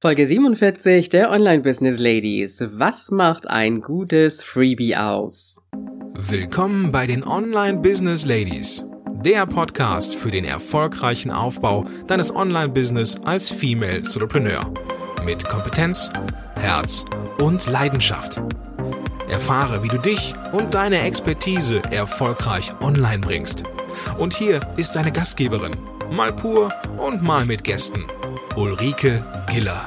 Folge 47 der Online Business Ladies. Was macht ein gutes Freebie aus? Willkommen bei den Online Business Ladies. Der Podcast für den erfolgreichen Aufbau deines Online-Business als Female Entrepreneur. Mit Kompetenz, Herz und Leidenschaft. Erfahre, wie du dich und deine Expertise erfolgreich online bringst. Und hier ist deine Gastgeberin, mal pur und mal mit Gästen, Ulrike Giller.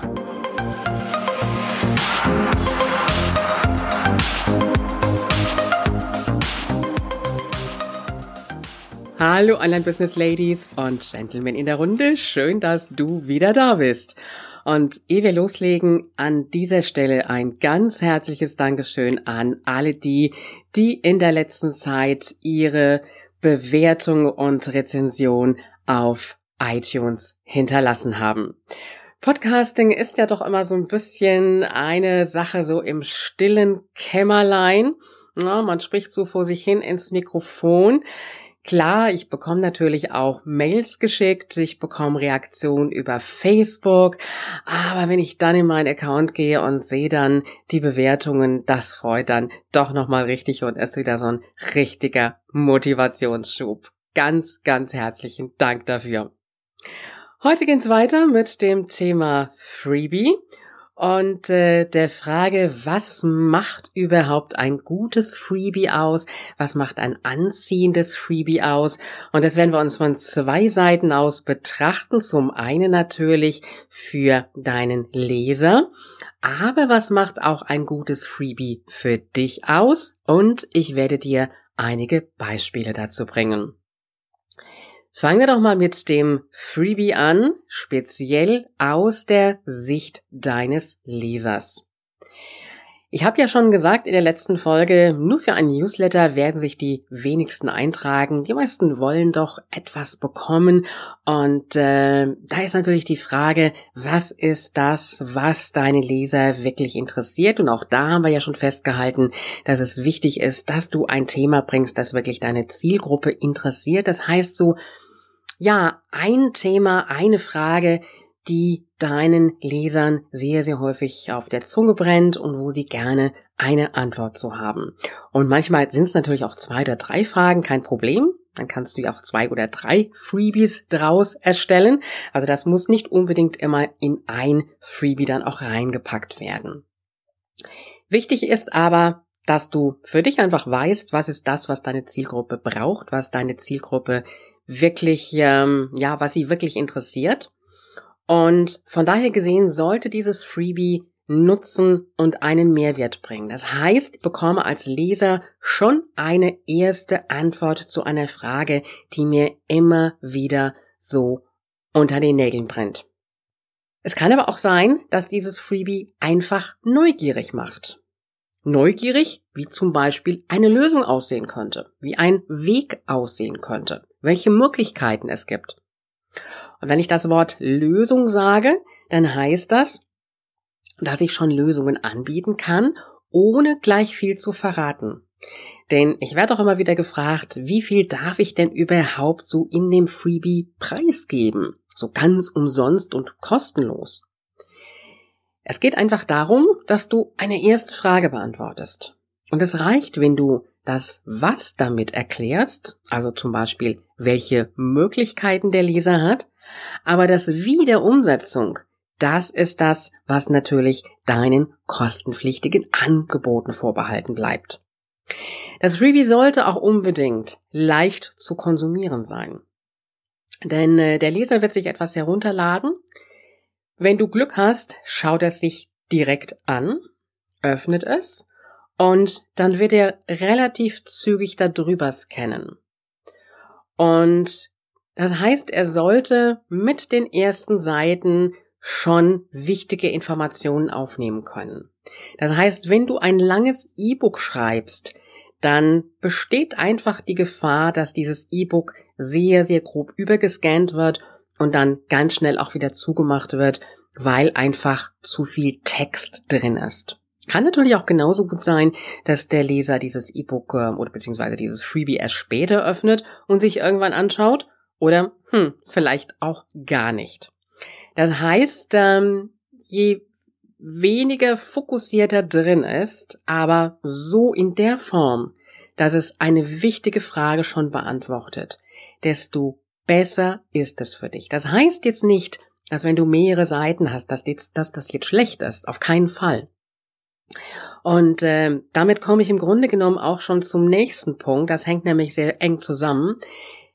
Hallo Online Business Ladies und Gentlemen in der Runde. Schön, dass du wieder da bist. Und ehe wir loslegen, an dieser Stelle ein ganz herzliches Dankeschön an alle die, die in der letzten Zeit ihre Bewertung und Rezension auf iTunes hinterlassen haben. Podcasting ist ja doch immer so ein bisschen eine Sache so im stillen Kämmerlein. Ja, man spricht so vor sich hin ins Mikrofon. Klar, ich bekomme natürlich auch Mails geschickt, ich bekomme Reaktionen über Facebook, aber wenn ich dann in meinen Account gehe und sehe dann die Bewertungen, das freut dann doch nochmal richtig und ist wieder so ein richtiger Motivationsschub. Ganz, ganz herzlichen Dank dafür. Heute geht's weiter mit dem Thema Freebie und äh, der Frage, was macht überhaupt ein gutes Freebie aus? Was macht ein anziehendes Freebie aus? Und das werden wir uns von zwei Seiten aus betrachten. Zum einen natürlich für deinen Leser. Aber was macht auch ein gutes Freebie für dich aus? Und ich werde dir einige Beispiele dazu bringen. Fangen wir doch mal mit dem Freebie an, speziell aus der Sicht deines Lesers. Ich habe ja schon gesagt in der letzten Folge, nur für ein Newsletter werden sich die wenigsten eintragen. Die meisten wollen doch etwas bekommen. Und äh, da ist natürlich die Frage, was ist das, was deine Leser wirklich interessiert? Und auch da haben wir ja schon festgehalten, dass es wichtig ist, dass du ein Thema bringst, das wirklich deine Zielgruppe interessiert. Das heißt so, ja, ein Thema, eine Frage, die deinen Lesern sehr, sehr häufig auf der Zunge brennt und wo sie gerne eine Antwort zu haben. Und manchmal sind es natürlich auch zwei oder drei Fragen, kein Problem. Dann kannst du ja auch zwei oder drei Freebies draus erstellen. Also das muss nicht unbedingt immer in ein Freebie dann auch reingepackt werden. Wichtig ist aber, dass du für dich einfach weißt, was ist das, was deine Zielgruppe braucht, was deine Zielgruppe wirklich, ähm, ja, was sie wirklich interessiert. Und von daher gesehen sollte dieses Freebie nutzen und einen Mehrwert bringen. Das heißt, ich bekomme als Leser schon eine erste Antwort zu einer Frage, die mir immer wieder so unter den Nägeln brennt. Es kann aber auch sein, dass dieses Freebie einfach neugierig macht. Neugierig, wie zum Beispiel eine Lösung aussehen könnte, wie ein Weg aussehen könnte welche Möglichkeiten es gibt. Und wenn ich das Wort Lösung sage, dann heißt das, dass ich schon Lösungen anbieten kann, ohne gleich viel zu verraten. Denn ich werde auch immer wieder gefragt, wie viel darf ich denn überhaupt so in dem Freebie preisgeben? So ganz umsonst und kostenlos. Es geht einfach darum, dass du eine erste Frage beantwortest. Und es reicht, wenn du das Was damit erklärst, also zum Beispiel, welche Möglichkeiten der Leser hat, aber das Wie der Umsetzung, das ist das, was natürlich deinen kostenpflichtigen Angeboten vorbehalten bleibt. Das Freebie sollte auch unbedingt leicht zu konsumieren sein. Denn äh, der Leser wird sich etwas herunterladen. Wenn du Glück hast, schaut er sich direkt an, öffnet es und dann wird er relativ zügig darüber scannen. Und das heißt, er sollte mit den ersten Seiten schon wichtige Informationen aufnehmen können. Das heißt, wenn du ein langes E-Book schreibst, dann besteht einfach die Gefahr, dass dieses E-Book sehr, sehr grob übergescannt wird und dann ganz schnell auch wieder zugemacht wird, weil einfach zu viel Text drin ist. Kann natürlich auch genauso gut sein, dass der Leser dieses E-Book äh, oder beziehungsweise dieses Freebie erst später öffnet und sich irgendwann anschaut oder hm, vielleicht auch gar nicht. Das heißt, ähm, je weniger fokussierter drin ist, aber so in der Form, dass es eine wichtige Frage schon beantwortet, desto besser ist es für dich. Das heißt jetzt nicht, dass wenn du mehrere Seiten hast, dass, das jetzt schlecht ist. Auf keinen Fall. Und äh, damit komme ich im Grunde genommen auch schon zum nächsten Punkt. Das hängt nämlich sehr eng zusammen.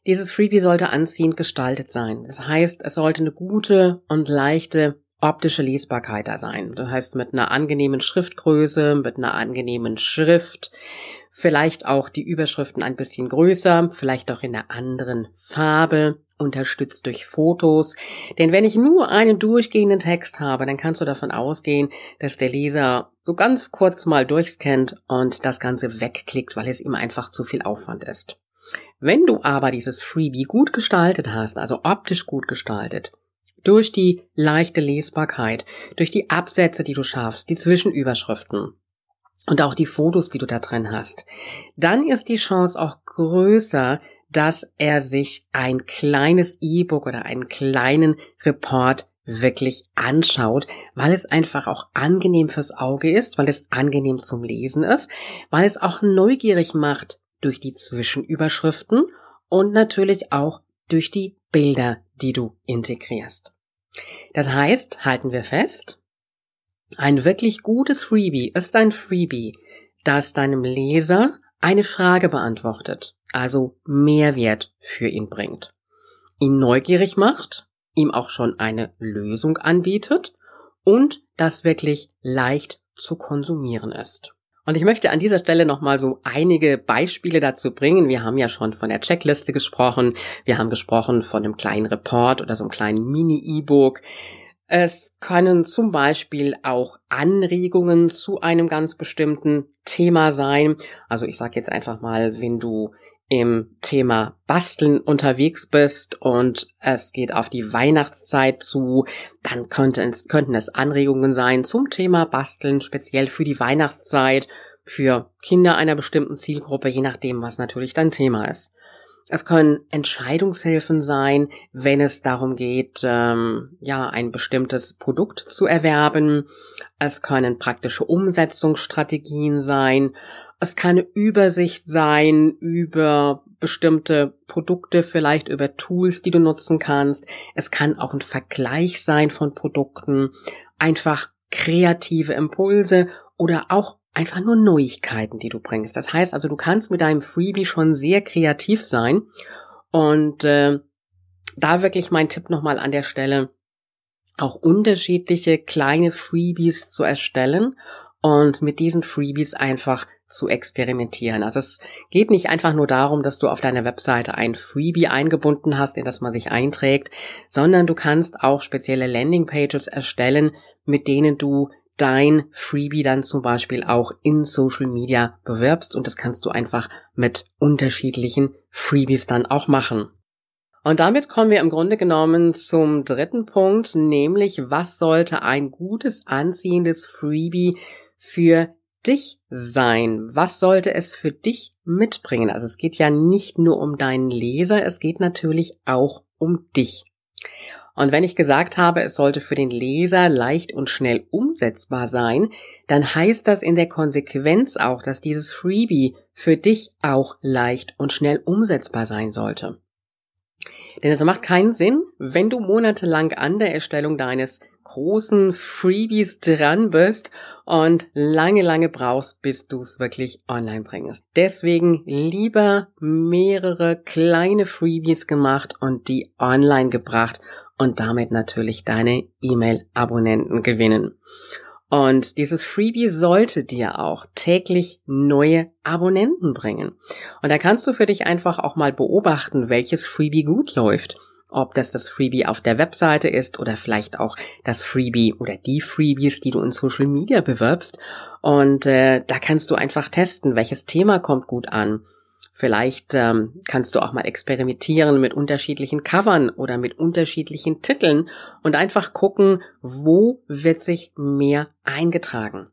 Dieses Freebie sollte anziehend gestaltet sein. Das heißt, es sollte eine gute und leichte optische Lesbarkeit da sein. Das heißt, mit einer angenehmen Schriftgröße, mit einer angenehmen Schrift, vielleicht auch die Überschriften ein bisschen größer, vielleicht auch in einer anderen Farbe, unterstützt durch Fotos. Denn wenn ich nur einen durchgehenden Text habe, dann kannst du davon ausgehen, dass der Leser so ganz kurz mal durchscannt und das Ganze wegklickt, weil es ihm einfach zu viel Aufwand ist. Wenn du aber dieses Freebie gut gestaltet hast, also optisch gut gestaltet, durch die leichte Lesbarkeit, durch die Absätze, die du schaffst, die Zwischenüberschriften und auch die Fotos, die du da drin hast, dann ist die Chance auch größer, dass er sich ein kleines E-Book oder einen kleinen Report wirklich anschaut, weil es einfach auch angenehm fürs Auge ist, weil es angenehm zum Lesen ist, weil es auch neugierig macht, durch die Zwischenüberschriften und natürlich auch durch die Bilder, die du integrierst. Das heißt, halten wir fest, ein wirklich gutes Freebie ist ein Freebie, das deinem Leser eine Frage beantwortet, also Mehrwert für ihn bringt, ihn neugierig macht, ihm auch schon eine Lösung anbietet und das wirklich leicht zu konsumieren ist. Und ich möchte an dieser Stelle nochmal so einige Beispiele dazu bringen. Wir haben ja schon von der Checkliste gesprochen. Wir haben gesprochen von einem kleinen Report oder so einem kleinen Mini-E-Book. Es können zum Beispiel auch Anregungen zu einem ganz bestimmten Thema sein. Also ich sage jetzt einfach mal, wenn du im Thema Basteln unterwegs bist und es geht auf die Weihnachtszeit zu, dann könnten es, könnten es Anregungen sein zum Thema Basteln, speziell für die Weihnachtszeit, für Kinder einer bestimmten Zielgruppe, je nachdem, was natürlich dein Thema ist. Es können Entscheidungshilfen sein, wenn es darum geht, ähm, ja, ein bestimmtes Produkt zu erwerben. Es können praktische Umsetzungsstrategien sein. Es kann eine Übersicht sein über bestimmte Produkte, vielleicht über Tools, die du nutzen kannst. Es kann auch ein Vergleich sein von Produkten, einfach kreative Impulse oder auch einfach nur Neuigkeiten, die du bringst. Das heißt also, du kannst mit deinem Freebie schon sehr kreativ sein. Und äh, da wirklich mein Tipp nochmal an der Stelle, auch unterschiedliche kleine Freebies zu erstellen und mit diesen Freebies einfach zu experimentieren. Also es geht nicht einfach nur darum, dass du auf deiner Webseite ein Freebie eingebunden hast, in das man sich einträgt, sondern du kannst auch spezielle Landingpages erstellen, mit denen du dein Freebie dann zum Beispiel auch in Social Media bewirbst und das kannst du einfach mit unterschiedlichen Freebies dann auch machen. Und damit kommen wir im Grunde genommen zum dritten Punkt, nämlich was sollte ein gutes, anziehendes Freebie für dich sein? Was sollte es für dich mitbringen? Also es geht ja nicht nur um deinen Leser, es geht natürlich auch um dich. Und wenn ich gesagt habe, es sollte für den Leser leicht und schnell umsetzbar sein, dann heißt das in der Konsequenz auch, dass dieses Freebie für dich auch leicht und schnell umsetzbar sein sollte. Denn es macht keinen Sinn, wenn du monatelang an der Erstellung deines großen Freebies dran bist und lange, lange brauchst, bis du es wirklich online bringst. Deswegen lieber mehrere kleine Freebies gemacht und die online gebracht und damit natürlich deine E-Mail-Abonnenten gewinnen. Und dieses Freebie sollte dir auch täglich neue Abonnenten bringen. Und da kannst du für dich einfach auch mal beobachten, welches Freebie gut läuft. Ob das das Freebie auf der Webseite ist oder vielleicht auch das Freebie oder die Freebies, die du in Social Media bewirbst. Und äh, da kannst du einfach testen, welches Thema kommt gut an Vielleicht ähm, kannst du auch mal experimentieren mit unterschiedlichen Covern oder mit unterschiedlichen Titeln und einfach gucken, wo wird sich mehr eingetragen.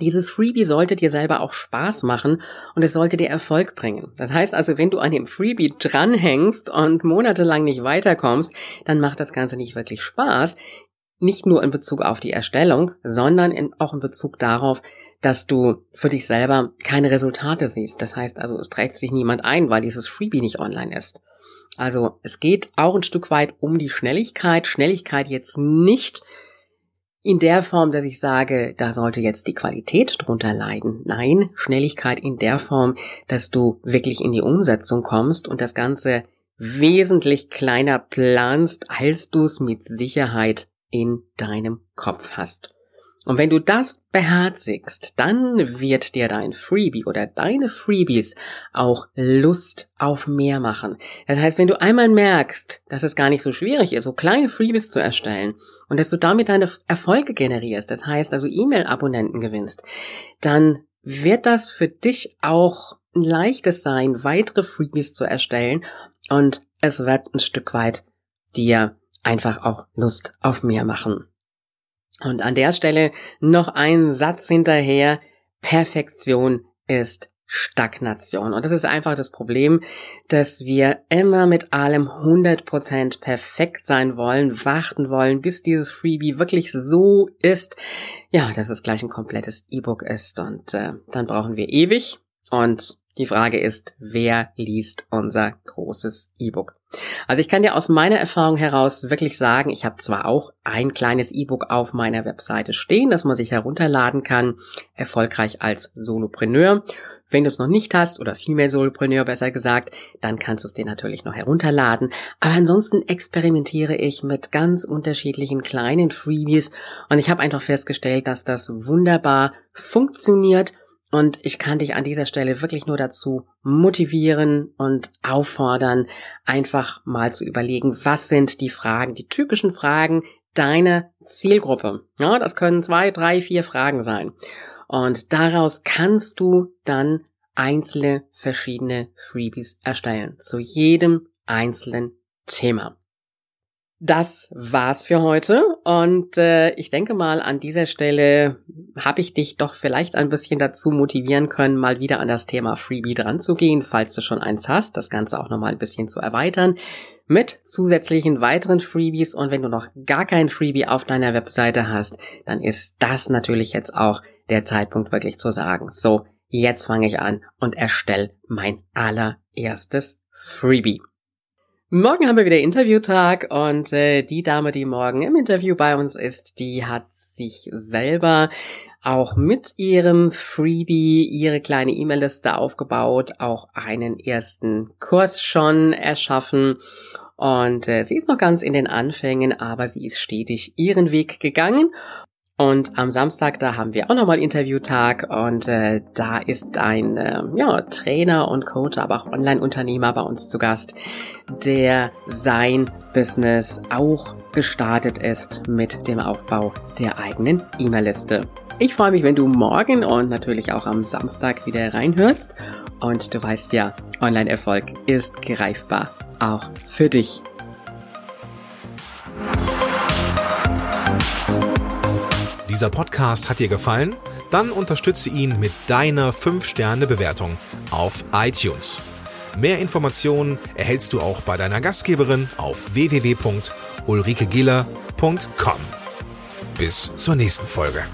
Dieses Freebie sollte dir selber auch Spaß machen und es sollte dir Erfolg bringen. Das heißt also, wenn du an dem Freebie dranhängst und monatelang nicht weiterkommst, dann macht das Ganze nicht wirklich Spaß. nicht nur in Bezug auf die Erstellung, sondern in, auch in Bezug darauf, dass du für dich selber keine Resultate siehst. Das heißt also, es trägt sich niemand ein, weil dieses Freebie nicht online ist. Also es geht auch ein Stück weit um die Schnelligkeit. Schnelligkeit jetzt nicht in der Form, dass ich sage, da sollte jetzt die Qualität drunter leiden. Nein, Schnelligkeit in der Form, dass du wirklich in die Umsetzung kommst und das Ganze wesentlich kleiner planst, als du es mit Sicherheit in deinem Kopf hast. Und wenn du das beherzigst, dann wird dir dein Freebie oder deine Freebies auch Lust auf mehr machen. Das heißt, wenn du einmal merkst, dass es gar nicht so schwierig ist, so kleine Freebies zu erstellen und dass du damit deine Erfolge generierst, das heißt also E-Mail-Abonnenten gewinnst, dann wird das für dich auch ein leichtes sein, weitere Freebies zu erstellen und es wird ein Stück weit dir einfach auch Lust auf mehr machen. Und an der Stelle noch ein Satz hinterher. Perfektion ist Stagnation. Und das ist einfach das Problem, dass wir immer mit allem 100% perfekt sein wollen, warten wollen, bis dieses Freebie wirklich so ist, ja, dass es gleich ein komplettes E-Book ist. Und äh, dann brauchen wir ewig. Und die Frage ist, wer liest unser großes E-Book? Also ich kann dir aus meiner Erfahrung heraus wirklich sagen, ich habe zwar auch ein kleines E-Book auf meiner Webseite stehen, das man sich herunterladen kann, erfolgreich als Solopreneur. Wenn du es noch nicht hast oder vielmehr Solopreneur besser gesagt, dann kannst du es dir natürlich noch herunterladen. Aber ansonsten experimentiere ich mit ganz unterschiedlichen kleinen Freebies und ich habe einfach festgestellt, dass das wunderbar funktioniert und ich kann dich an dieser Stelle wirklich nur dazu motivieren und auffordern, einfach mal zu überlegen, was sind die Fragen, die typischen Fragen deiner Zielgruppe. Ja, das können zwei, drei, vier Fragen sein. Und daraus kannst du dann einzelne verschiedene Freebies erstellen. Zu jedem einzelnen Thema. Das war's für heute und äh, ich denke mal, an dieser Stelle habe ich dich doch vielleicht ein bisschen dazu motivieren können, mal wieder an das Thema Freebie dran zu gehen, falls du schon eins hast, das Ganze auch nochmal ein bisschen zu erweitern mit zusätzlichen weiteren Freebies und wenn du noch gar kein Freebie auf deiner Webseite hast, dann ist das natürlich jetzt auch der Zeitpunkt wirklich zu sagen, so, jetzt fange ich an und erstelle mein allererstes Freebie. Morgen haben wir wieder Interviewtag und äh, die Dame, die morgen im Interview bei uns ist, die hat sich selber auch mit ihrem Freebie ihre kleine E-Mail-Liste aufgebaut, auch einen ersten Kurs schon erschaffen. Und äh, sie ist noch ganz in den Anfängen, aber sie ist stetig ihren Weg gegangen und am Samstag, da haben wir auch nochmal Interviewtag und äh, da ist ein äh, ja, Trainer und Coach, aber auch Online-Unternehmer bei uns zu Gast, der sein Business auch gestartet ist mit dem Aufbau der eigenen E-Mail-Liste. Ich freue mich, wenn du morgen und natürlich auch am Samstag wieder reinhörst. Und du weißt ja, Online-Erfolg ist greifbar, auch für dich. Dieser Podcast hat dir gefallen? Dann unterstütze ihn mit deiner 5-Sterne-Bewertung auf iTunes. Mehr Informationen erhältst du auch bei deiner Gastgeberin auf www.ulrikegiller.com. Bis zur nächsten Folge.